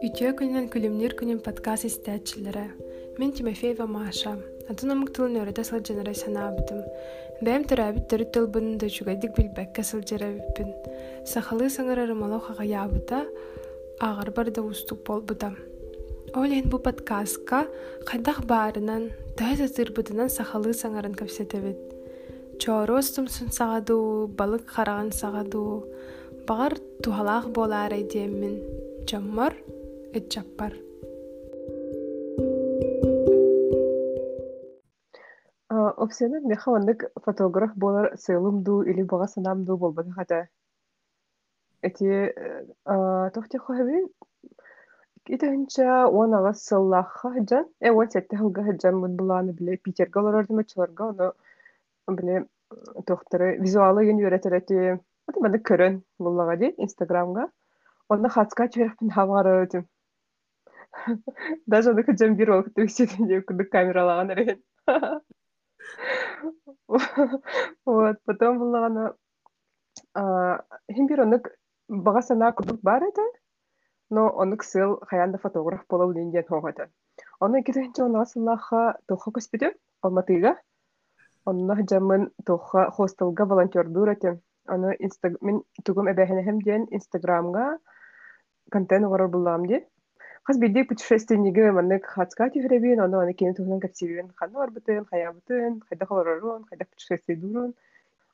Үтіе күнінен күлімнер күнін подкаст истәтчілері. Мен Тимофеева Маша. Атын омук тылын өрөтө сылжанара санаабытым. Бәм төрәбит төрүт тылбын да чугайдык билбәккә сылжарабиппин. Сахалы саңара рымалау хағаябыта, ағар барда устук болбыта. Олен бу подкастка қайдақ барынан, тәз атырбытынан сахалы саңарын. Чоростум сын сағаду, балык қараған сағаду, бағар тухалақ болар айдеммин. Жаммар, эчаппар. Опсена меха оннык фотограф болар сыйлымду или бага санамду болбады хата. Эти тохте хобби Итенча он ага сыллаха жан, э он сетте хылга жан мут буланы биле Питерге олар чыларга оны биле тохтары визуалы ген юретерети. Это маны көрөн буллага ди Инстаграмга. Онна хацка чөрөппүн хавары өтүм. Даже оны кыжам бир олк түйсетинде күдүк камералаган эрен. Вот, потом буллагана хим бир онук бага сана күдүк бар эте, но онук сыл хаянда фотограф болу диен хогата. Оны китенче онга сыллаха тоха көспүтүм Алматыга. Онна жамын тоха хостелга волонтердур этем. Оны инстаг мен тугум эбехенем диен Инстаграмга контент горор булам ди. Хас бидде путешественниги маннык хацка тихребин, оны аны кені тугунан капсибин, ханны барбытын, хаябытын, хайда холорорун, хайда путешествие дурун.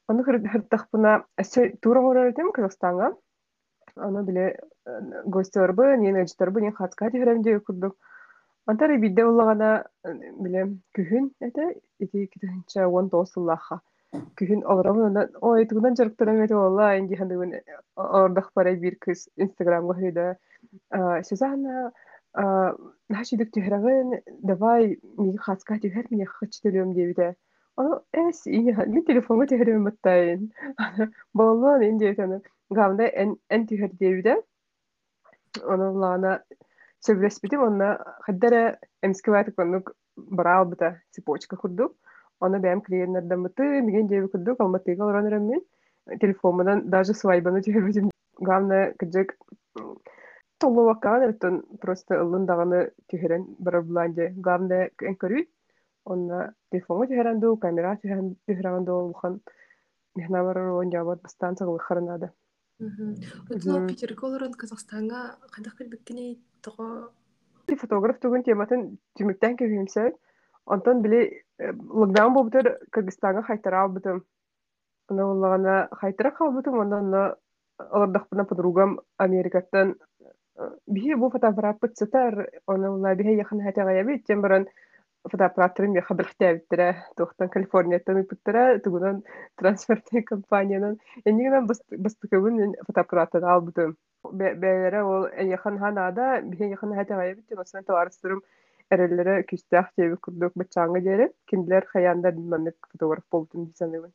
Оны хыртахпына әссе тура гороритим Казахстанга. Оны биле гостьорбы, нен эджиторбы, нен хацка тихребин дей курдук. Антары бидде уллагана биле күхүн эте, ити китенче он тоосуллаха. Күхүн олорамын, ой, тугунан жарыктарам эте олла, инди хандыгын ордах парай бир кыз Инстаграмга хыйда. Сюзанна, хашидик тихрагын, давай миги хаска тихер мне хачтылым дебите. Оны эс ини ми телефонга тихрем маттайын. Болон инди этаны. Гамда эн эн тихер дебите. Оны лана сөйлеспитим, онна хаддара эмскивайты конук барал бита цепочка курдук. Оны бәм клиентлерден мыты, миген деби курдук, алматыга оранырам мен. Телефонымдан даже свайбаны тихербитим. Главное, кыджык толлуаккаан эттен просто ыллын даганы түһэрэн барар буланже главное эн көрүүт онна телефонга түһэрэн дуу камера түһэрэн түһэрэн дуу улхан мехна барар он жабат бастан сагылыхарынада Отно Питерге олорон Казахстанга кайдак кирбиккини того фотограф тугун тематын түмүктен кебимсе онтон били локдаун болбутер Кыргызстанга хайтара албытым. Она уллагана хайтара калбытым ондан олордахпына подругам Америкаттан биһи бу фотоаппарат сытар оны ула биһи яхан хатага бит. Тем баран фотоаппараттырым яха билхтәбиттера тохтан Калифорнияттан ыпыттыра тугунан трансферти компаниянан энигенен бастыкыбын фотоаппараттан албытым бәлере ол яхан ханада биһи яхан хатага бит осына товарыстырым теби курдук дере киндилер хаянда фотограф дисаныбын.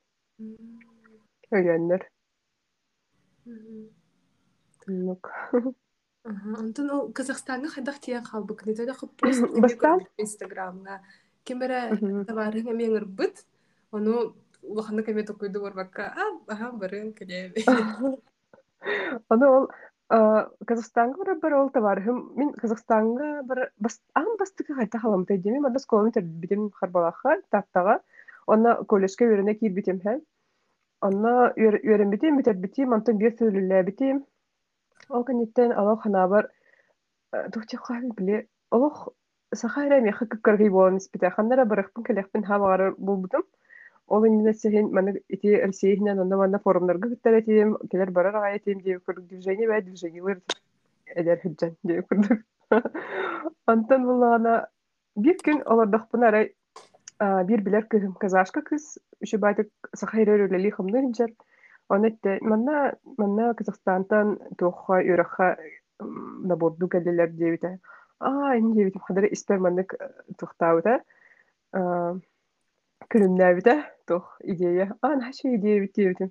Онтон ол Казахстанга хайдах тиен халбык пост Бастан? Инстаграмга. Кемере товарын эмеңер бит. Ону улаханна кеме токуйду барбакка. А, аха барын келеби. Оны ол Казахстанга бара бар ол товарым. Мин Казахстанга бар бас ам бастыгы хайта халам тедеми, манда сколын битем харбалаха таттага. Онна колледжге үйрәнә кир битем һәм. Онна үйрән битем, битер битем, антон бир сөйлелә битем. Ол кенеттен алох ханабар тухча хаби биле олох сахайра меха кыккыргый болан испите ханнара барахпын келехпин хабагар булбутум ол инде сехин маны ити Россиянан онда манда форумдарга кыттар этим келер барар ага этим деп курдук движение бай движение лыр эдер хиджан деп курдук антон буллагана бир күн олордохпун арай бир билер кызым. Казашка кыз үшү байтык сахайра өрөлели хымдырынчар Онетте манна манна Казахстантан туохха үрәхә наборду кәлләр дебите. А, инде бит хәдер испер маннык тухтаута. А, күлүмнәр бите тух идея. А, идея.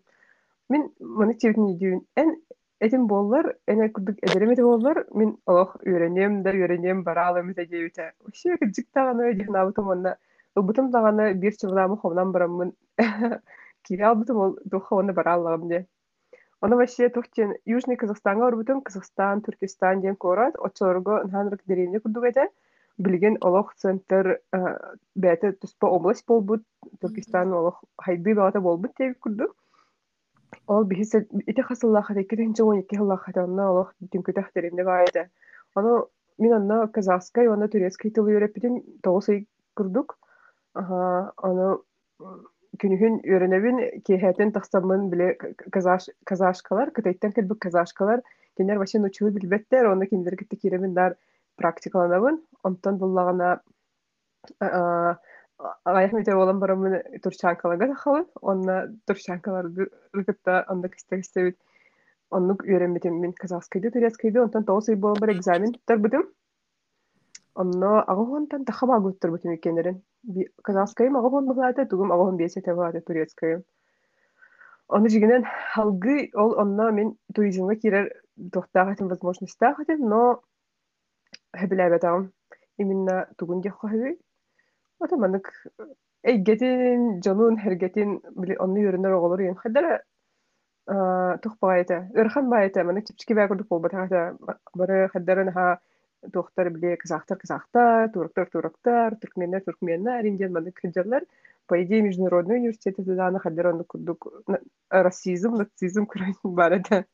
Мин моны тибетни идея. Эн этим боллар, эне күдүк боллар, мин олох үйренем да үйренем баралым бите дебите. Ошо кыжыктаганы дихнабытым онна. Чыгыламы ховнан барамын. Кире албытым ол духа оны бара аллагам де Оно вообще тухтен Южный Казахстанга орбутум Казахстан, Туркестан ден корат, очорго нханрык деревня курдугайда. Билген олох центр бәте туспа область болбут, Туркестан олох хайды бата болбут теп курду. Ол бихис ите хасыллах хата киринче он iki хыллах хата онна олох дүнкүтах деревня байда. Оно мин онна казахскай, онна турецкай тылы үйреппитин тоғысый курдук. Ага, оно күнүһүн үөрэнэбин киэһэтин тахсаммын биле казашкалар кытайттан кэлбик казашкалар кинер вообще нучугу билбеттер оны киндер китте киремин дар практикаланабын онтон буллагана аяк мите болан барамын турчанкалага тахабын онна турчанкаларды ыкытта онда кистегистебит оннук үөрэммитим мин казахскайды турецкайды онтон тоҕус ый болан бар экзамен туттарбытым Онно агоһонтан тахаба гуттарбытым икенерин казахскайым оҕоһун быһаата тугум быһаата турецкайым Оны жигинен халгы ол онна мен туризмга кирер тохтаахатын возможностьтаахатын, но хэбилэбэтагым именно тугун дьаххаһыгы. Ота манык эйгетин, жонун, хергетин, онны оголор ен. Манык чипчики бары туохтар биле казахтар казахтар, турктар турктар, туркменнер туркменнер, индиан маны кыджалар. По идее, Международный университет это да, нахадер он курдук расизм, нацизм курай барада.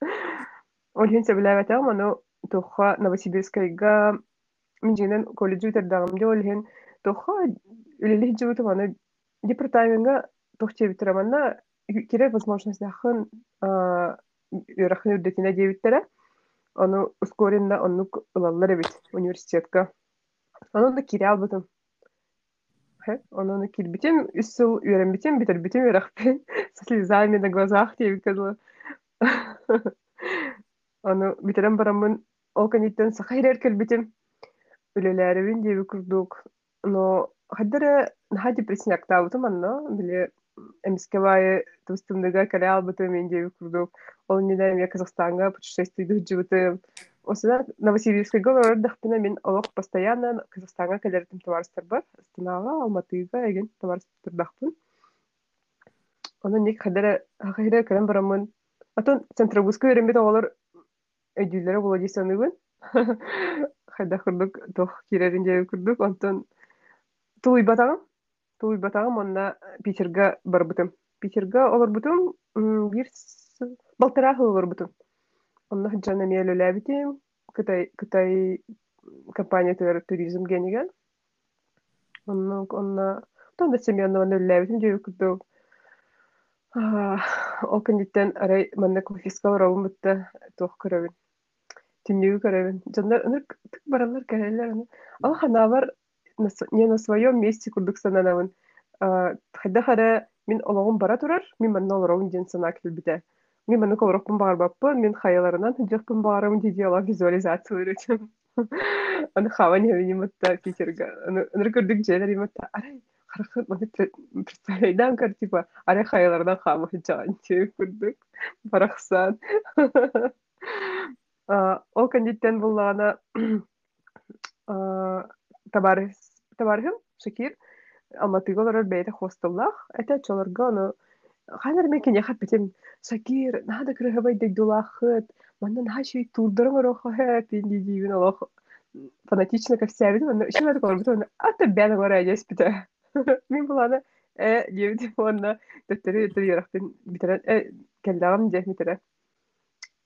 Олхин себиләбәтә, маны тоха Новосибирскайга минжинен колледжу тердагымда олхин тоха үлеле жибуту маны департаментга тохче битираманна кире возможность дахын үрәхне үрдетине дебиттере. Ону ускоренно оннук ылаллар эбит университетка. Ону да кире албытым. Ону кирбитим, үс сыл үйренбитим, битербитим үрәхпен. Со слезами на глазах тебе казала. Ону битерем барамын, ол каниттен сахайрер келбитим. Үлеләребин деби курдук. Но хаддара наха депрессияктабытым анна, биле эмиске баы тустумдыга кале албытым мен деби курдук. Ол неден я Казахстанга путешествие жибытым. Осыда Новосибирскайга олордахпына мен олох постоянно Казахстанга калертим товарстар бар. Астанага, Алматыга еген товарстардахпын. Оны ник хадара хахайра калем барамын. Атон Центрогузка өрембет оголор өйдүлөрө була дисаныбын. Хайда курдук тох кирерин жеби курдук. Онтон тулуй батагым. Тулуй батагым онна Питерга барбытым. Питерга олорбутум бир Балтара хылы бутун. Онна хыджана миэлө ләбитим. Кытай Кытай компания төр туризм генеген. Онна онна тонда семьяны онна ләбитим жеби курдук. Ол кандиттен арай манна кофиска робун бутта тох көрөбүн. Түннүгү көрөбүн. Жандар ыныр тык баралар кәрелер. Ал ханабар не на своем месте курдук сананабын. Хайда хара мин ологун бара турар, мин манна олоробун ден сана килбите. Мин маны колорокпун багарбаппын, мен хаяларынан тыжакпын багарым диди ала визуализация үйрөтөм. Аны хаван хевини мытта Питерга. Аны көрдүк жерлер иматта. Арай, харахыт маны представляйдан кар типа, арай хаялардан хама хиджан теп көрдүк. Барахсан. Ол кандиттен буллагана табарым Шакир Алматыга олар бәйте хостеллах. Это чоларга аны Ханар мен кене хаппетим Шакир, нада крыгабай дек дулахыт, мандан хаши турдырым ороха хэп, инди дивин олох фанатично ко всем, но еще надо колор, бутон, а ты бяна гора я спита. Мин булана, э, дивди онна, төттөрү төттөрү ярахтын битерен, э, келдагам дев митере.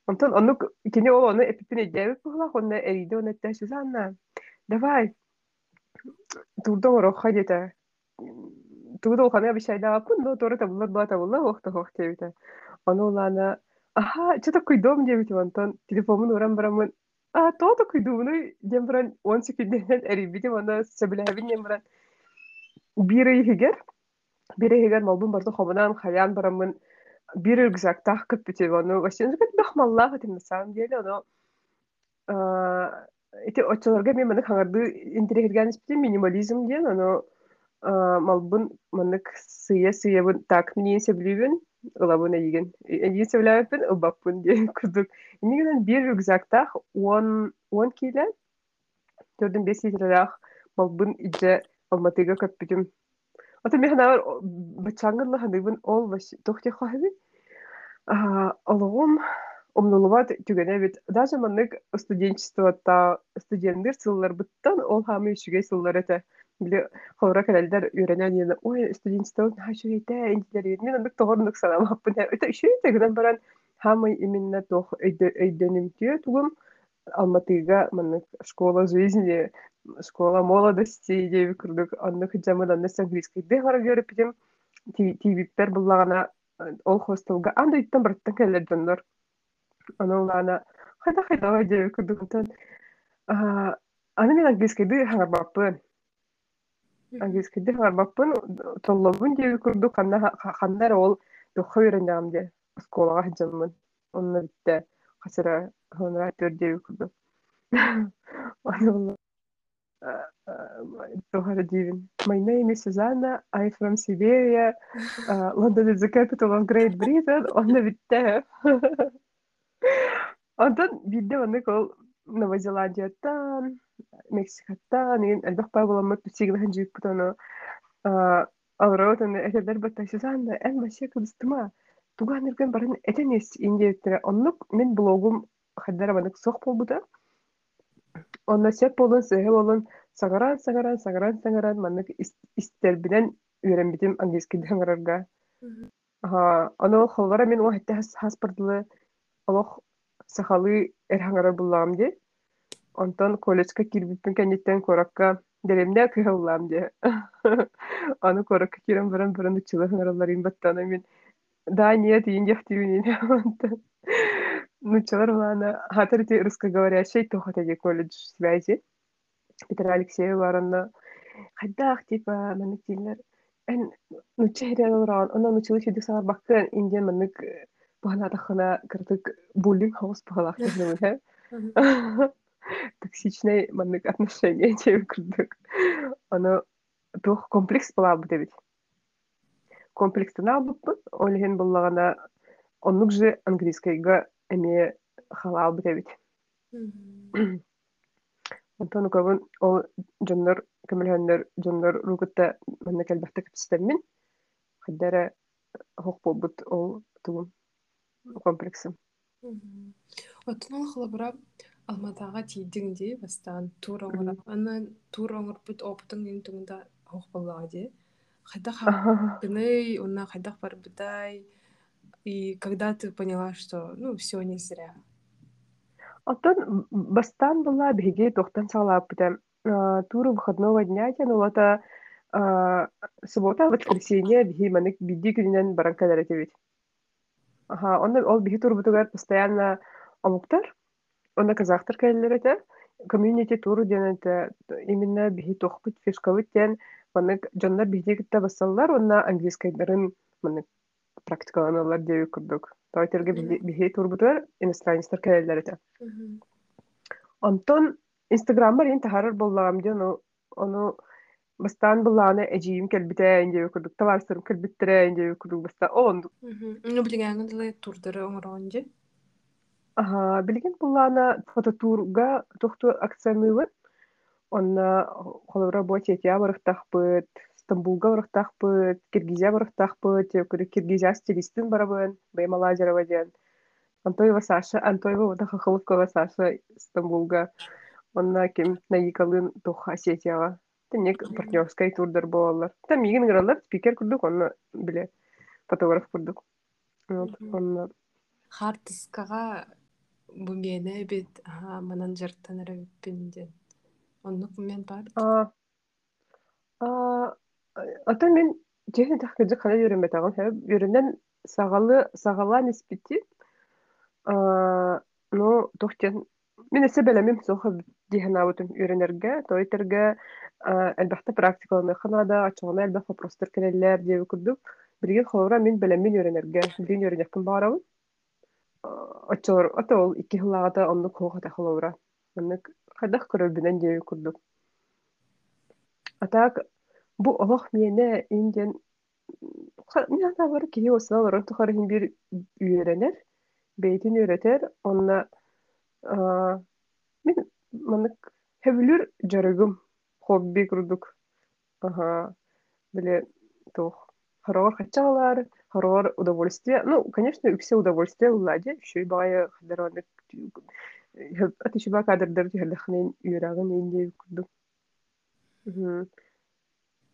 Онтон онну кене ол оны эпипин эдебип була, онна эриде оны эттэ Сюзанна. Давай. Турдың ороха дете. Тугу хана bir şey daha yapın, но тора табылар, бала табылар, охта ох дебите. Оны улана, аха, что такой дом дебите, Антон, телефонун уран барамын, а, то такой думну, дем баран, он секунденен эрибите, оны сөбіләбін дем баран. Бире ихигер, бире ихигер малбын барды хомынан, хаян барамын, бире рюкзактах көппите, оны, вообще, ну, как бахмаллах, это на самом деле, оно, эти очолорга мен маны хаңарды интерегерген минимализм ден, оно, малбын манык сыя сыябын так минин себлибин ылабын эйген эйген себлябын ылбаппын де курдук. Инигенен бир рюкзактах он он киле төрдүн бес литрах малбын идже алматыга көппүтүм ата мен ханар бачаңгынла хандыбын ол баш тохте умнулубат түгене бит даже маннык студенчествота студенттер сыллар буттан ол хамы үшүге сыллар эте биле хора келелдер үйренен ені ой студенчество хашу эте интелер мен андык тогорнук санамаппын өтө үшү тегиден баран хамы именно тох өйдөнүмтүө тугум алматыга маннык школа жизни школа молодости деби курдук оннук жамын аннас английский хора көрүп битим тибиптер буллагана ол хостелга анда иттен бараттан келер Оноллаана хайда хайда деп курдугутан аны мен английскийди хаңарбаппын английскийди хаңарбаппын толлобун деп курдук ханнар ол тухха үйренягам де школага хаджаммын онна битте хасыра хонра төр. My name is Susanna. I'm from Siberia. Uh, London is the capital of Great Britain. Битте. Онтон бидде маннык ол Новозеландияттан, Мексикаттан, еген элбах бай боламыт сигилхэн жүйүкпүт ону. Алроот ону этелер батта Сюзанна, эн баще кылыстыма. Туган эрген барын мен блогум сох болбута. Онна болун, сагаран, сагаран, сагаран, сагаран, маннык истербинен үйренбитим английский даңарарга. Ону ол холвара мен хаспардылы олох сахалы эрхаңара буллаам де. Онтон колледжка кирбиппин кеннеттен коракка деремне кыһыллаам де. Аны коракка кирен баран баран учылы хыңараларым баттана мен. Да, нет, ин дефтивинин. Нучалар лана хатарите русскоговорящий тохотади колледж связи. Петра Алексеева баранна хайдах типа маныкилер эн нучерен олорон онон нучылы фидик саар баккан индиан манык бана тахана кырдык буллинг хаус бахалак тахнымын токсичный маннык отношения деп кырдык аны туох комплекс булаабыт эбит комплекстен албыппын олиһин буллагана оннук же английскайга эме халаабыт эбит онтон көбүн ол дьоннор көмөлһөннөр дьоннор ругутта манна келбехте кэпситэммин хайдара хох болбут ол комплексым Оттон ол хылабыра Алматаға тиидиң ди бастан тур оңорап аны тур оңорбут опытың ин туңда хох боллага ди хайдах гыный уна хайдах барбытай и когда ты поняла что ну все не зря? Оттон бастан была беги тохтан салаппыта туру выходного дня тен улата суббота воскресенье биги манык бидди күнүнен баран кэлэретебит Ага, онна ол биһи турбутугар постоянно омуктар, онна казахтар кэллерете, комьюнити туру денете именно биһи тохпут фишкавыт тен, манык жоннар биһи китте басаллар, онна английскайдарын манык практикаланалар деп курдук. Тойтерге биһи турбутугар иностранецтар кэллерете. Онтон Инстаграммар ин тахарар боллагам ден ону бастан буллааны эжиим келбите инде курдук табарсырым келбиттере инде курдук баста олондук ну билгәңе диле турдары оңорон же Ага, билген буллаана фототурга тухту акцияны онна холора боте тя барыктахпыт стамбулга барыктахпыт киргизия барыктахпыт киргизия стилистин барабын баймалазерова ден антоева саша антоева вода хахыловкова саша стамбулга. Онна ким наикалын тух осетияга Тенек партнерскай турдар болалар. Там мигин гралар спикер курдук, онна биле фотограф курдук. Вот, онна хартыскага бу мени бит манан жартан эребиппин оннук мен бар А, а, ата мен тахкыжы кана үйренбет агам. Хәб үйренен сагалы сагала ниспити. А, ну, тохтен мен эсе белемим соха диһен абытын үйренерге, тойтерге, әлбәттә практикаланы ханада, ачыгына әлбәт вопростар керәләр дип күрдүк. Бирген холора мен белемин үйренерге, билген үйренеккин барабын. Очор, ата ол икки хылагата онны кохата холора. Менне хадах көрөбүнен дип күрдүк. Атак бу олох мене инден мен ата бар киһи осына олорон тухарыһын бир үйренер, бейтин үйретер, онна мен манык хөбүлүр жарыгым хобби курдук. Ага, биле тух. Хорогор хачалар, хорор удовольствие. Ну, конечно, все удовольствие улади. И бая хадероны. Ат еще ба кадрдар тихердахнен юрагын инде курдук.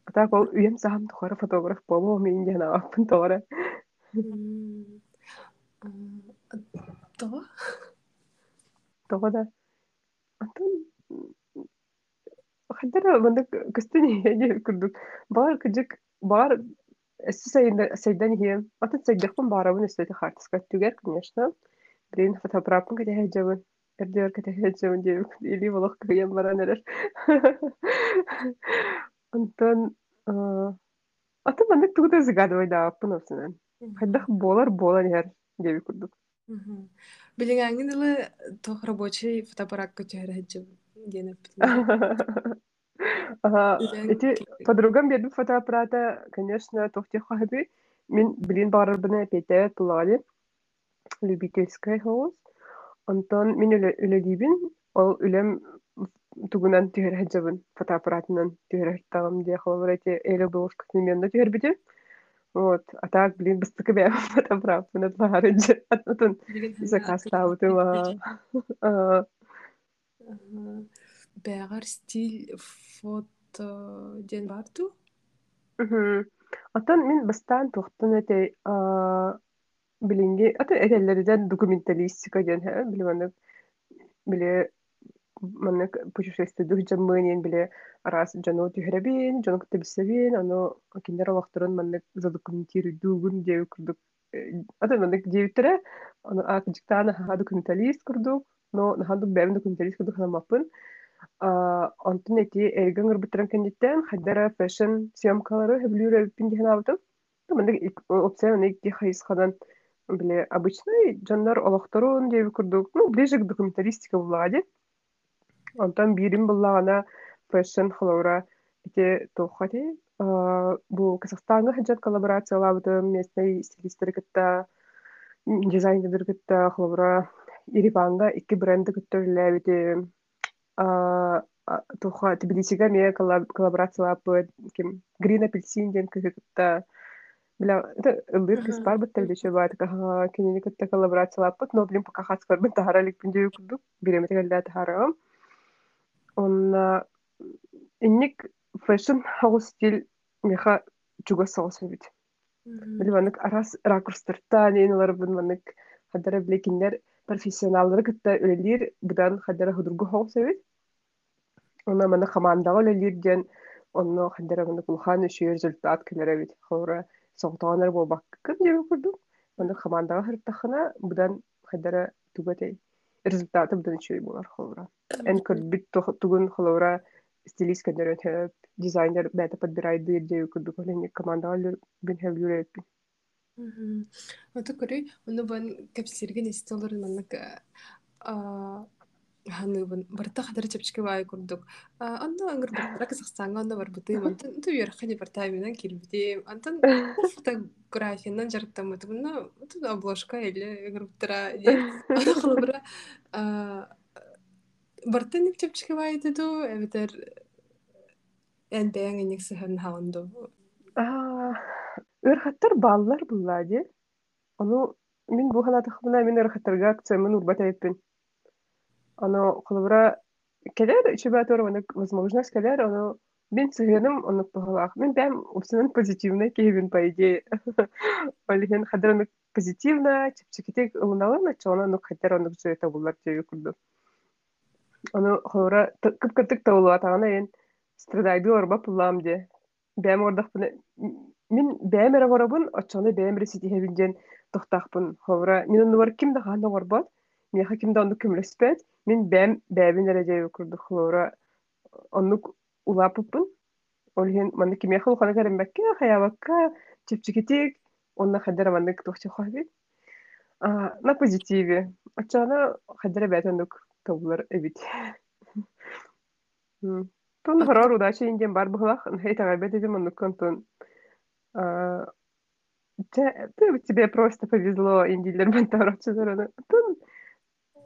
Атак ол үйем саам тухара фотограф болу мен инде на апын тора. То? Тога да. Антон хаддара мындык кыстын иде курдук. Бар кыжык бар Эссе сайдан хием. Атын сайдахпын барабын эстети хартыска түгер, конечно. Блин, фотоаппаратын кәтәһе жабын. Эрдер кәтәһе жабын дип. Или волох кыям баран эрер. Антон атын мандык тугуда загадывай да аппын осынан. Хайдах болар болар яр дип курдук. Билиңаңин ылы тох рабочий фотоаппарат көтөһөр хаджы денеп. Ага, эти подругам берди фотоаппарата, конечно, тохте хаби. Мен блин барыбыны пете тулали. Любительская хоус. Антон мен үлелибин, ол үлем тугунан түйер хаджабын фотоаппаратынан түйер тагым дия халвар эти эле дошка снименно түйер бите. Вот, а так, блин, быстро бе фотоаппарат на тварыджи. Антон заказ таутыма. бээгэр стиль фото ден барту? Отон мен бастан тухтун эте билинги аты этеллерден документалистика ден хэ билиманы маны путешествие дух жаммынин биле арас жано түһребин жано кытабисебин ано киндер олохторун маны задокументирую дугун деп курдук аты маны диевиттере аны акжиктана ха документалист курдук но нахандук бэбин документалист курдук ханамаппын онтун эти эрген ырбыттыран кенниттен хайдара фэшн съемкалары хөблүүрэ биппин дихэн абытым мындык опция мына икки хайысхадан биле обычный жаннар олохторун диэби курдук. Ну ближе к документалистика буллага онтон бирим буллагана фэшн холора эти тухати бу казахстанга хаджат коллаборация лабытым местный стилисттер кытта дизайнер кытта холора ирибанга икки бренды кыттөрүлээбити туха Тбилисига ме коллаборациялаппыт ким Грин апельсин ден кыһыкта бля это ылдыр кыз бар быт телде чөбат каха кинени кытта коллаборациялаппыт но блин пока хас көрбүн тахаралик пинде курдук биремете гэлле тахарам он инник фэшн хаус стиль меха чуга соус бит билбанык арас ракурстарта нейналар бын хадара блекиннер профессионаллары кытта өлелир будан хадара худургу хоус бит Она мана хамандага лелир диэн онно хандара мана кулхан үшү результат келеребит. Хора соғтоғанар болбаккын деп курдук. Мана хамандага хыртахана будан хандара тугатей. Результаты будан үшү болар хора. Эн көрбит тугун хора стилист кендер өтөп, дизайнер бәті подбирайды деп курдук. Олени командага бин хевлюреп. Ота көрүй, оны бан кәпсерген истоларын маннак ханыбын барта хадыр чепчке бай курдук. Анна аңгыр барта Казахстанга анна бар буты мантын ту ер хани барта менен кирбите. Антан фотографиянан. Буна ту обложка эле аңгыр буттара. Ана кылыбыра барта ник чепчке бай деду. Эбитер эн бэң эник сыһын хаунду. Ырхаттар баллар буллади. Ону мин бу ханатыхмына мин ырхаттарга акциямен урбата эппин. Оно холобра келер чебатор оно возможность келер оно мен сыгыным оно похолах мен прям обсынан позитивно кебин по идее олихен хадыр оно позитивно чепчекетек ылыналын чона оно хатер оно все это булар тебе курду оно холобра кып кытык таулу атагана ен страдайды орба пуллам де бәм ордах мен бәм эре орабын очоны бәм реситихебин ден тохтахпын холобра мен ону бар ким да хана орбат меха ким да ону көмлеспет Мен бәм бәбин эрежеби курдук хлора оннук улапыппын. Олхен манны киме хыл хана карамбакка хаябакка чепчикетик онна хадара манны тохча хабит. А на позитиве. Ачана хадара бәтендук табылар эбит. Тон хорор удача инген бар бухлах хейта гайбет эдим оннук контон. Тебе просто повезло индилер бантароччуларына. Тон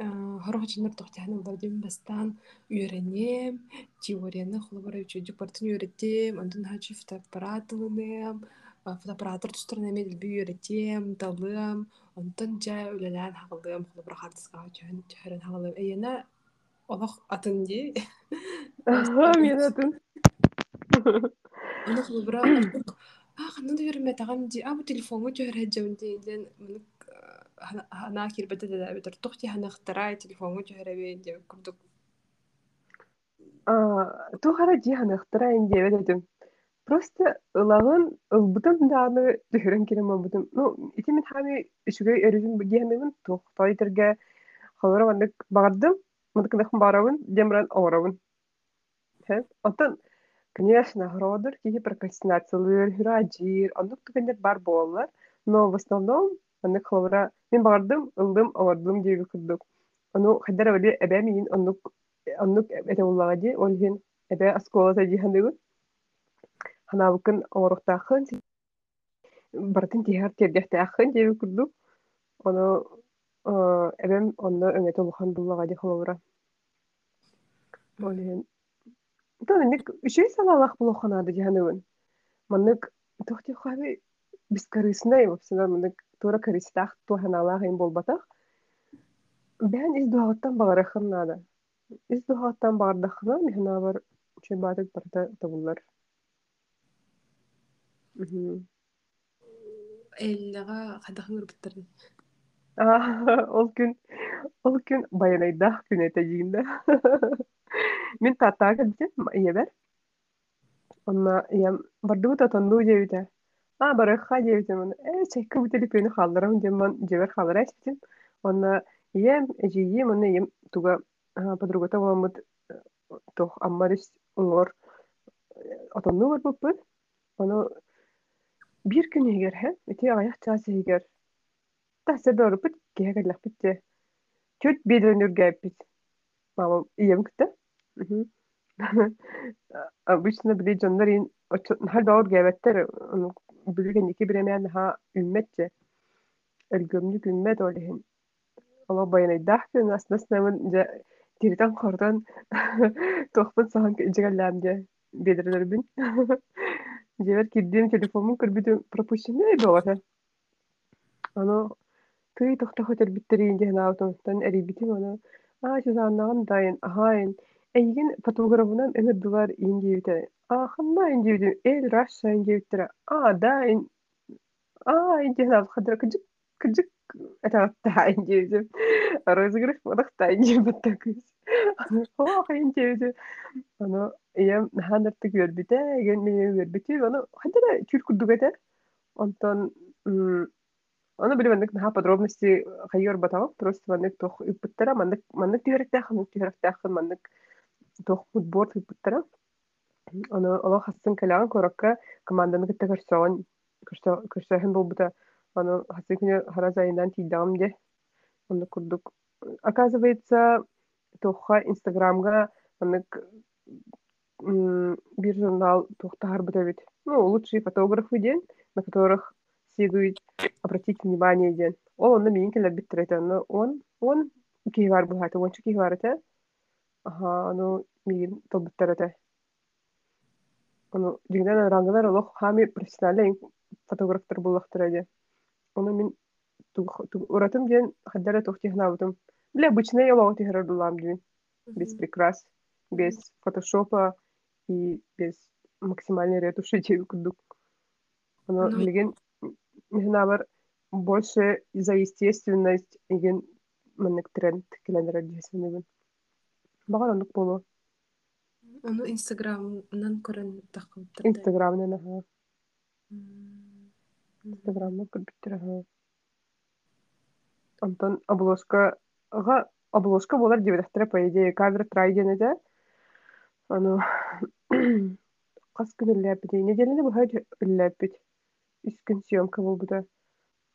хорохочунар тохтяхны бардым бастан үйренем теорияны холобура үчүдүк бартын үйретем онтон хачы фотоаппарат ылынем фотоаппараттар тустарына мен илби үйретем талым онтон жа үлэлээн хагалым холобура хартыска чөһөрөн хагалым эйена олох атын ди мен атын да ди а бу телефонго хана кирбете да битер тохти ханахтара телефонго чөһөрэ ди курдук тухара ди ханахтара инде ведетим просто ылагын ылбытым дааны түһүрэн кирем обутум ну ити мен хами үчүгөй өрүзүм диэмемин тух тойтерге холора мандык багардым мындык нахын барабын демран оорабын Отон Конечно, Гродер, киһи прокрастинациялыыр, хүрэ адьиир, оннук түгэннер бар буоллар, но в основном оннук холобура мен баҕардым, ыллым, оҕордум диэби курдук. Ону хайдар öyle эбэ миин оннук оннук эте уллаҕа ди, ол иһин эбэ осколата диэханныгын. Ханаабыккын оҕоруктааххын, бартын тиһэр тиэрдэхтээххын диэби курдук. Ону эбэм онно өҥөтө улахан буллаҕа ди холобура. Ол Тон ник үшей салалах булоханады жаныгын. Маннык тохти хаби бискарысынай вапсына маннык тура карыстах туханалах им болбатах. Бән из дуагаттан багарахын нада. Из дуагаттан багардахына михна бар чебатык барта табулар. Эллага хадахын үрбүттөрдү. Ол күн ол күн баянайдах күн этежигинде. Min tattaaga biten iyeber. Онна иям бардыгыта тонду жебите. А барыхха жебите мен. Э чекке бу телефону халдырам жеман жебер халдыра битин. Онна ием эжиги мен ием туга подругата боламыт тох аммарис уңор отонну бар буппут. Оны бир күн егер хэ, эти аяк часы егер. Тасы дорупут кегерлек битте. Чөт бедөнүргә бит. Мама ием китте. Обычно били дьоннар ин нахар доор гэбэттер билген ики биремээн наха үмметче өлгөмнүк үммет олиһин ола баянайдаах күн аснас намын дьа тиритан хордон тохпун сахан жигаллаам дьа бедерлербин дьевер кирдиим телефонун көрбүтүм пропущенный болата ону тый тохта хотел а чузааннагам дайын эйигин фотографынан ыҥырдылар иин диэбитэ аахамма ин диэбитим эл раша ин диэбиттэрэ аа да ин аа ин диэн абхадыра кыдьык кыдьык этаҕаттаа ин диэбитим розыгрыш бодахта ин диэбитэ кыыс хоох ин диэбитим ону ийэм наһаанартык үөрбүтэ эген чүр курдугата онтон Оно были наха подробности хайор батау, просто тох маннык тиһэрэхтээхын, тиһэрэхтээхын маннык тохмут борт ыппыттара оно олох хасын каляан коракка команданы кытта көрсөҕөн көрсөһөн болбута оно хасын күнү хара зайынан тиидагым де онно курдук оказывается тохха инстаграмга онык бир журнал тухтаарбыта бит ну лучшие фотографы ден на которых следует обратить внимание ден ол онно миин келербиттер но он он киһигар булхайта ончу киһигар эте аха ону миигин толбуттар эте ону дигинен рангылар олох хами профессиональный фотографтар буллахтар эди ону мин уратым диэн хаддара тухтихнаабытым бля обычный олого тихерер дулаам дибин без прикрас без фотошопа и без максимальной ретуши диэби курдук ону билигин михнабар больше за естественность иген маннык тренд келенер диэсинибин Баға онук болу. Ону Инстаграмнан көрөн тахыбыттар. Инстаграмнан аха. Инстаграмнан көрбүттер аха. Антон обложкага обложка болар дебедахтара по идее кавер трайден эде. Ану кас күн илләпит. Неделени бу хәҗ илләпит. Үс көн съемка булды.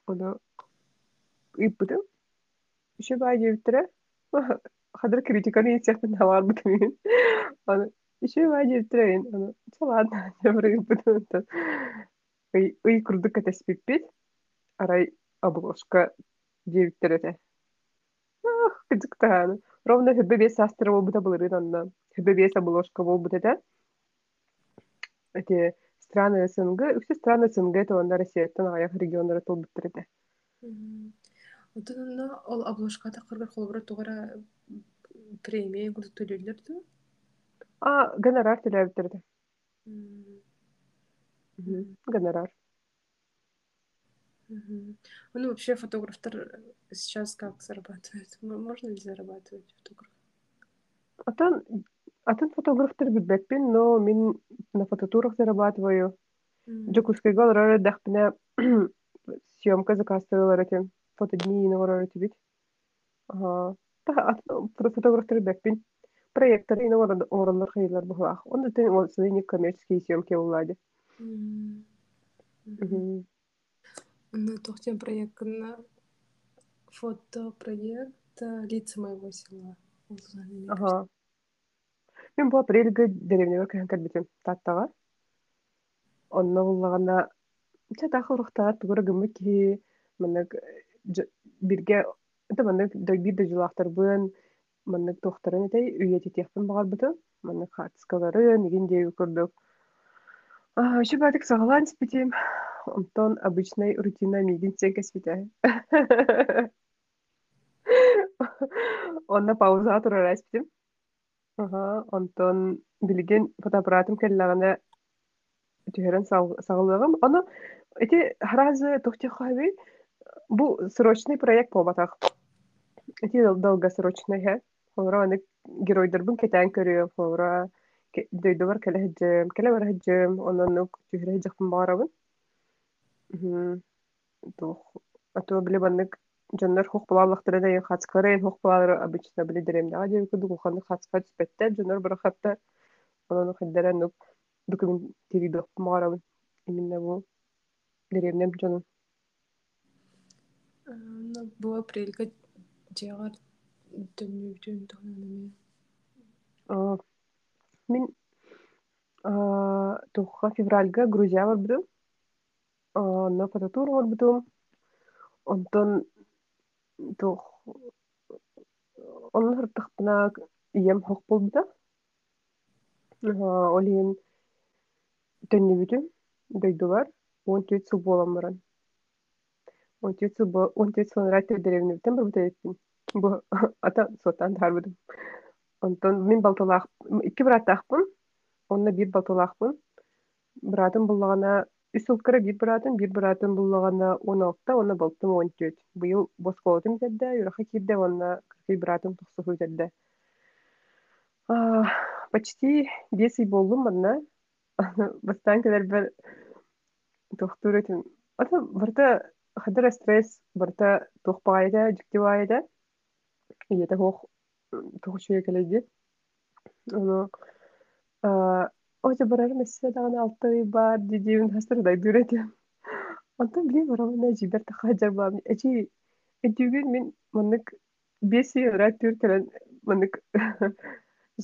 Ону ыйыппытым үшө баа диэбиттэрэ хадыр критиканы иитсиэхпин халаарбытым аны үшө баа диэбиттэрэ аны ладно дебир ыйыппытым ый курдук кэтеспиппит арай обложка ровно саастыра болбута былырыын онно хөбө биэс обложка болбута да эти страны СНГ, все страны СНГ это Россияттан аяк региондары толбуттар эте. Отунна ол обложка тақыргар холбора тугара премия гурду төлөйлөр да? А, гонорар төлөбүттер да. Гонорар. Ну, вообще фотографтар сейчас как зарабатывают? Можно ли зарабатывать фотограф? Атан, атан фотографтар билбеппин, но мен на фототурах зарабатываю. Джокускайга олорор дахпина съемка заказывалар этим Проекттар иногорор ороллар хыйлар бухлах. Онда тен ол не коммерческие съемки уллади. На тухтен проектна фотопроект лица моего села. Ага. Мен бу апрельге деревнеге кыһан кэлбитим тааттаға. Онно буллагана чата хорухтар тугура гыммы ки маннык бирге это маннык дойбир да жулахтар бын маннык тохтарын этэй үйе тетехпин багар бытын маннык дей көрдүк. А, еще бадык сагалан спитим. Онтон обычный рутина мигин сен кеспите. Онна пауза турар спитим. Онтон билген фотоаппаратым келлагана түһәрен сагалыгым. Аны эти харазы тохти бу срочный проект болбатак. Эти долгосрочный ха. Хора аны геройдорбун кетен көрү, хора дөйдөбөр келеһиджем, келебер хиджем, онон нук түһәрә хиджем барабын. Тох, ато биле баннык дьоннор хух булаллахтара да хацкары хух булалар обычно били деремдага дебе куду куханы хацка түспеттер дьоннор барахатта онон хиддера нук документ тири док марабын именно бу деремнем дьонун бу апрельга жегар дөнүбүтүн тонанами мин тухха февральга грузия барбытым на фототур барбытым онтон туох онун сыртахпына ием хох болбута олин төннүбүтүм дойдулар он төрт сыл он төрт сыл он төрт сыл райта деревнибитен барбыта эппин бу ата сотан тарбыдым онтон мен балталаах икки братаахпын онна бир балталаахпын братым буллагана үс ылкыра бир быраатын бир быраатын буллагана он алта онна болтум он төт быйыл босколотум жадда юраха кирде онна кыркый быраатым тохсуху жадда почти бес ый болдум бастан тохтур этим. Ата хадара стресс барта тохпаайда жиктибаайда ийете хох тухучуя келеди ону Оте барар мессе дагана алты бар дидиүн хастырдай дүретем. Онтон биле барамына жибер таха жарбам. Эчи эдүгүн мен мынык беси рат түр телен мынык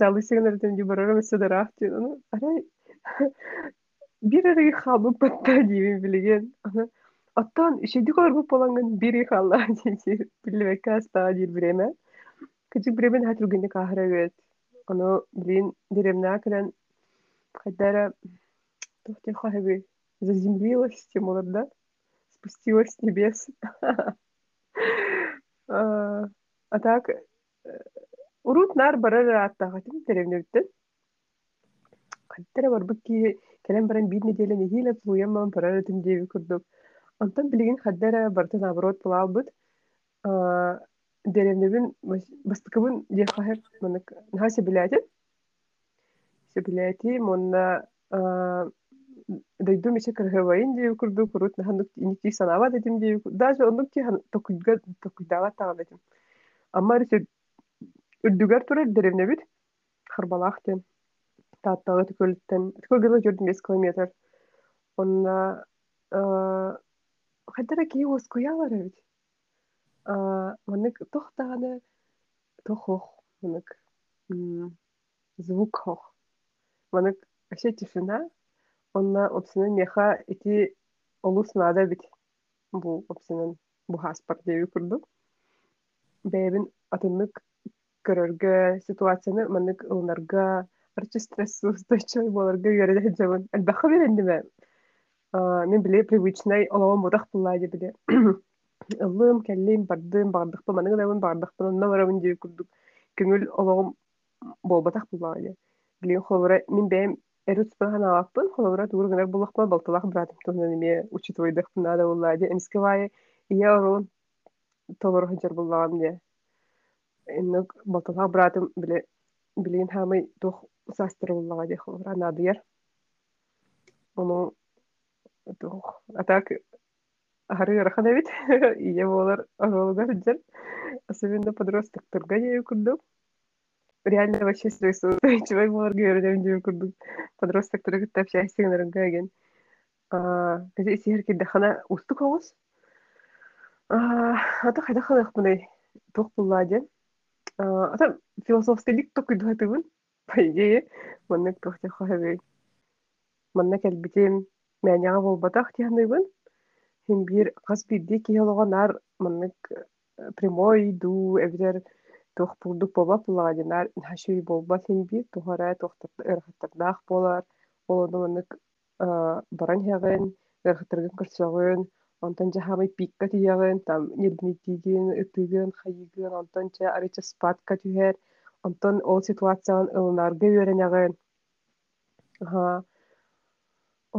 жалы сигнерден ди барар мессе дарах ти. Арай бир эри хабы патта дибин билген. Оттан ишеди корбуп боланган бири халла диди. Билбек аста дир время. Кычык бремен хатыргынды кахра гөт. Оно блин деревна келен Хайдара Тухтиха Хаби заземлилась, Тимур, да? Спустилась с небес. А так, урут нар барар аттагатым теревнебиттен. Хайдара барбыки келем баран бир неделя нехилеп луямман барар этим деби курдук. Онтан билген хаддара барты наоборот булалбыт. Деревнебин бастыкыбын дехахеп манык нахасе билятен сибилэти монна дойду мише кыргыбайын дии курду курут наханнык инити санаба дедим дии даже оннук ки токуйга токуйдага таган дедим amma ресе үрдүгер турар деревнебит харбалах тен тааттагы түкөлүттен түкөлгө жүрдүм бес километр онна хайдара кии оскуялар эбит Манык тохтааны тохох манык звук хох. Манык вообще тишина. Онна опсинен меха ити олус нада бит. Бу опсинен бу хаспар деби курду. Бэбин атыннык көрөргө ситуацияны манык ылнарга арчы стрессу устойчивый боларга үйөрө жабын. Албаха берендиме. Мен биле привычный олоон бодах буллайды биле. Ыллым, кәллим, бардым, бардыхпы, маныгы дабын бардыхпы, онна барабын дей курдук. Көңүл олоом болбатах буллайды. Билин холора мен бэм эрут спахан аваппын, холора тугур гынар буллахпа балталах братым тонан эме учитывайдыхпын нада буллайды. Эмиске вайы ия орон толор хыжар буллагам де. Иннук балталах братым биле билин хамый тух састыр буллага холора надыяр. Onu тух атак Ахары рахан бит. Ие болар оролгар жер. Особенно подросток-турга я курдук. Реально вообще счастье ген. А, дахана усту кавус. А. А, ата философский лик дуатыбын. По идее, мәняга болбатах тияныбын. Хин бир хас бирди киһилоҕонар маннык э, прямой ду эбитер туох пулдук боба пулладинар хашуй болба хин бир тухара ырахаттардаах болар олону маннык э, баран хягын ырахаттаргын кырсоҕун онтон жахамый пикка тиягын там нирбинитигин ытыгын хайыгын онтон ча арыча спатка түһэр онтон ол ситуацияган ылынарга үөрэнягын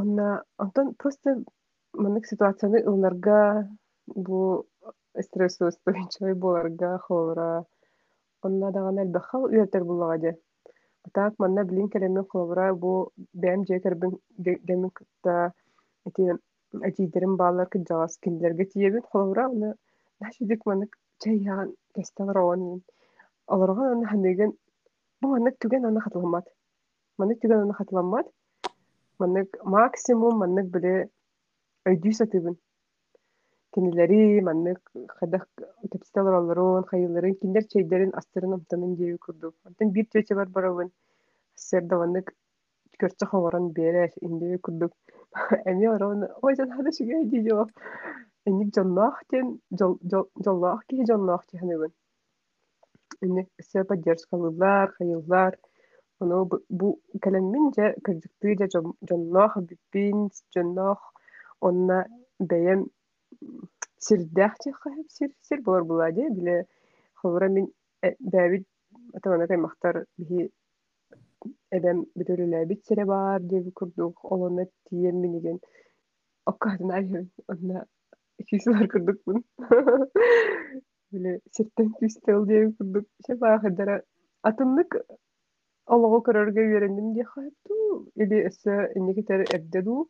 онна онтон просто маннык ситуацияны ылнарга бу стрессоустойчивый боларга холора онна даган элбэхха үйэтер буллага де атаак манна билин келемен холора бу бэм жекербин демин кытта эти этидерин баалар кыджагас кинилерге тиебин холора уна нашидик маннык чайяган кесталар оонин олоргон аны хамиген бу маннык түген аны хатыламат маннык түген аны хатыламат маннык максимум маннык биле өйдүү сатыбын кинилери маннык хадах капиталар олорун хайыларын киндер чейдерин астырын ымтанын дии курдук антын бир бар барабын серда маннык көрчө ховорон берер индии курдук эми орон ой жан хада шуге эник жоннох тен жоллох ки жоннох ону бу кэлэммин же кырдыктыы же жоннох биппин жоннох онна бэйэм сирдэх чехаһып сир сир болор булади биле ховра мин бэбит атамана каймахтар биһи эбэм бүтөрүлэбит сире бар диэби курдук олоно тием миниген оккаатын айын онна күүсүлар курдукпун биле сиртен күүстел диэби курдук. Се баахыдара. Атымнык олого көрөргө үйрендим диэхаыпту или эссе инникитер эрдеду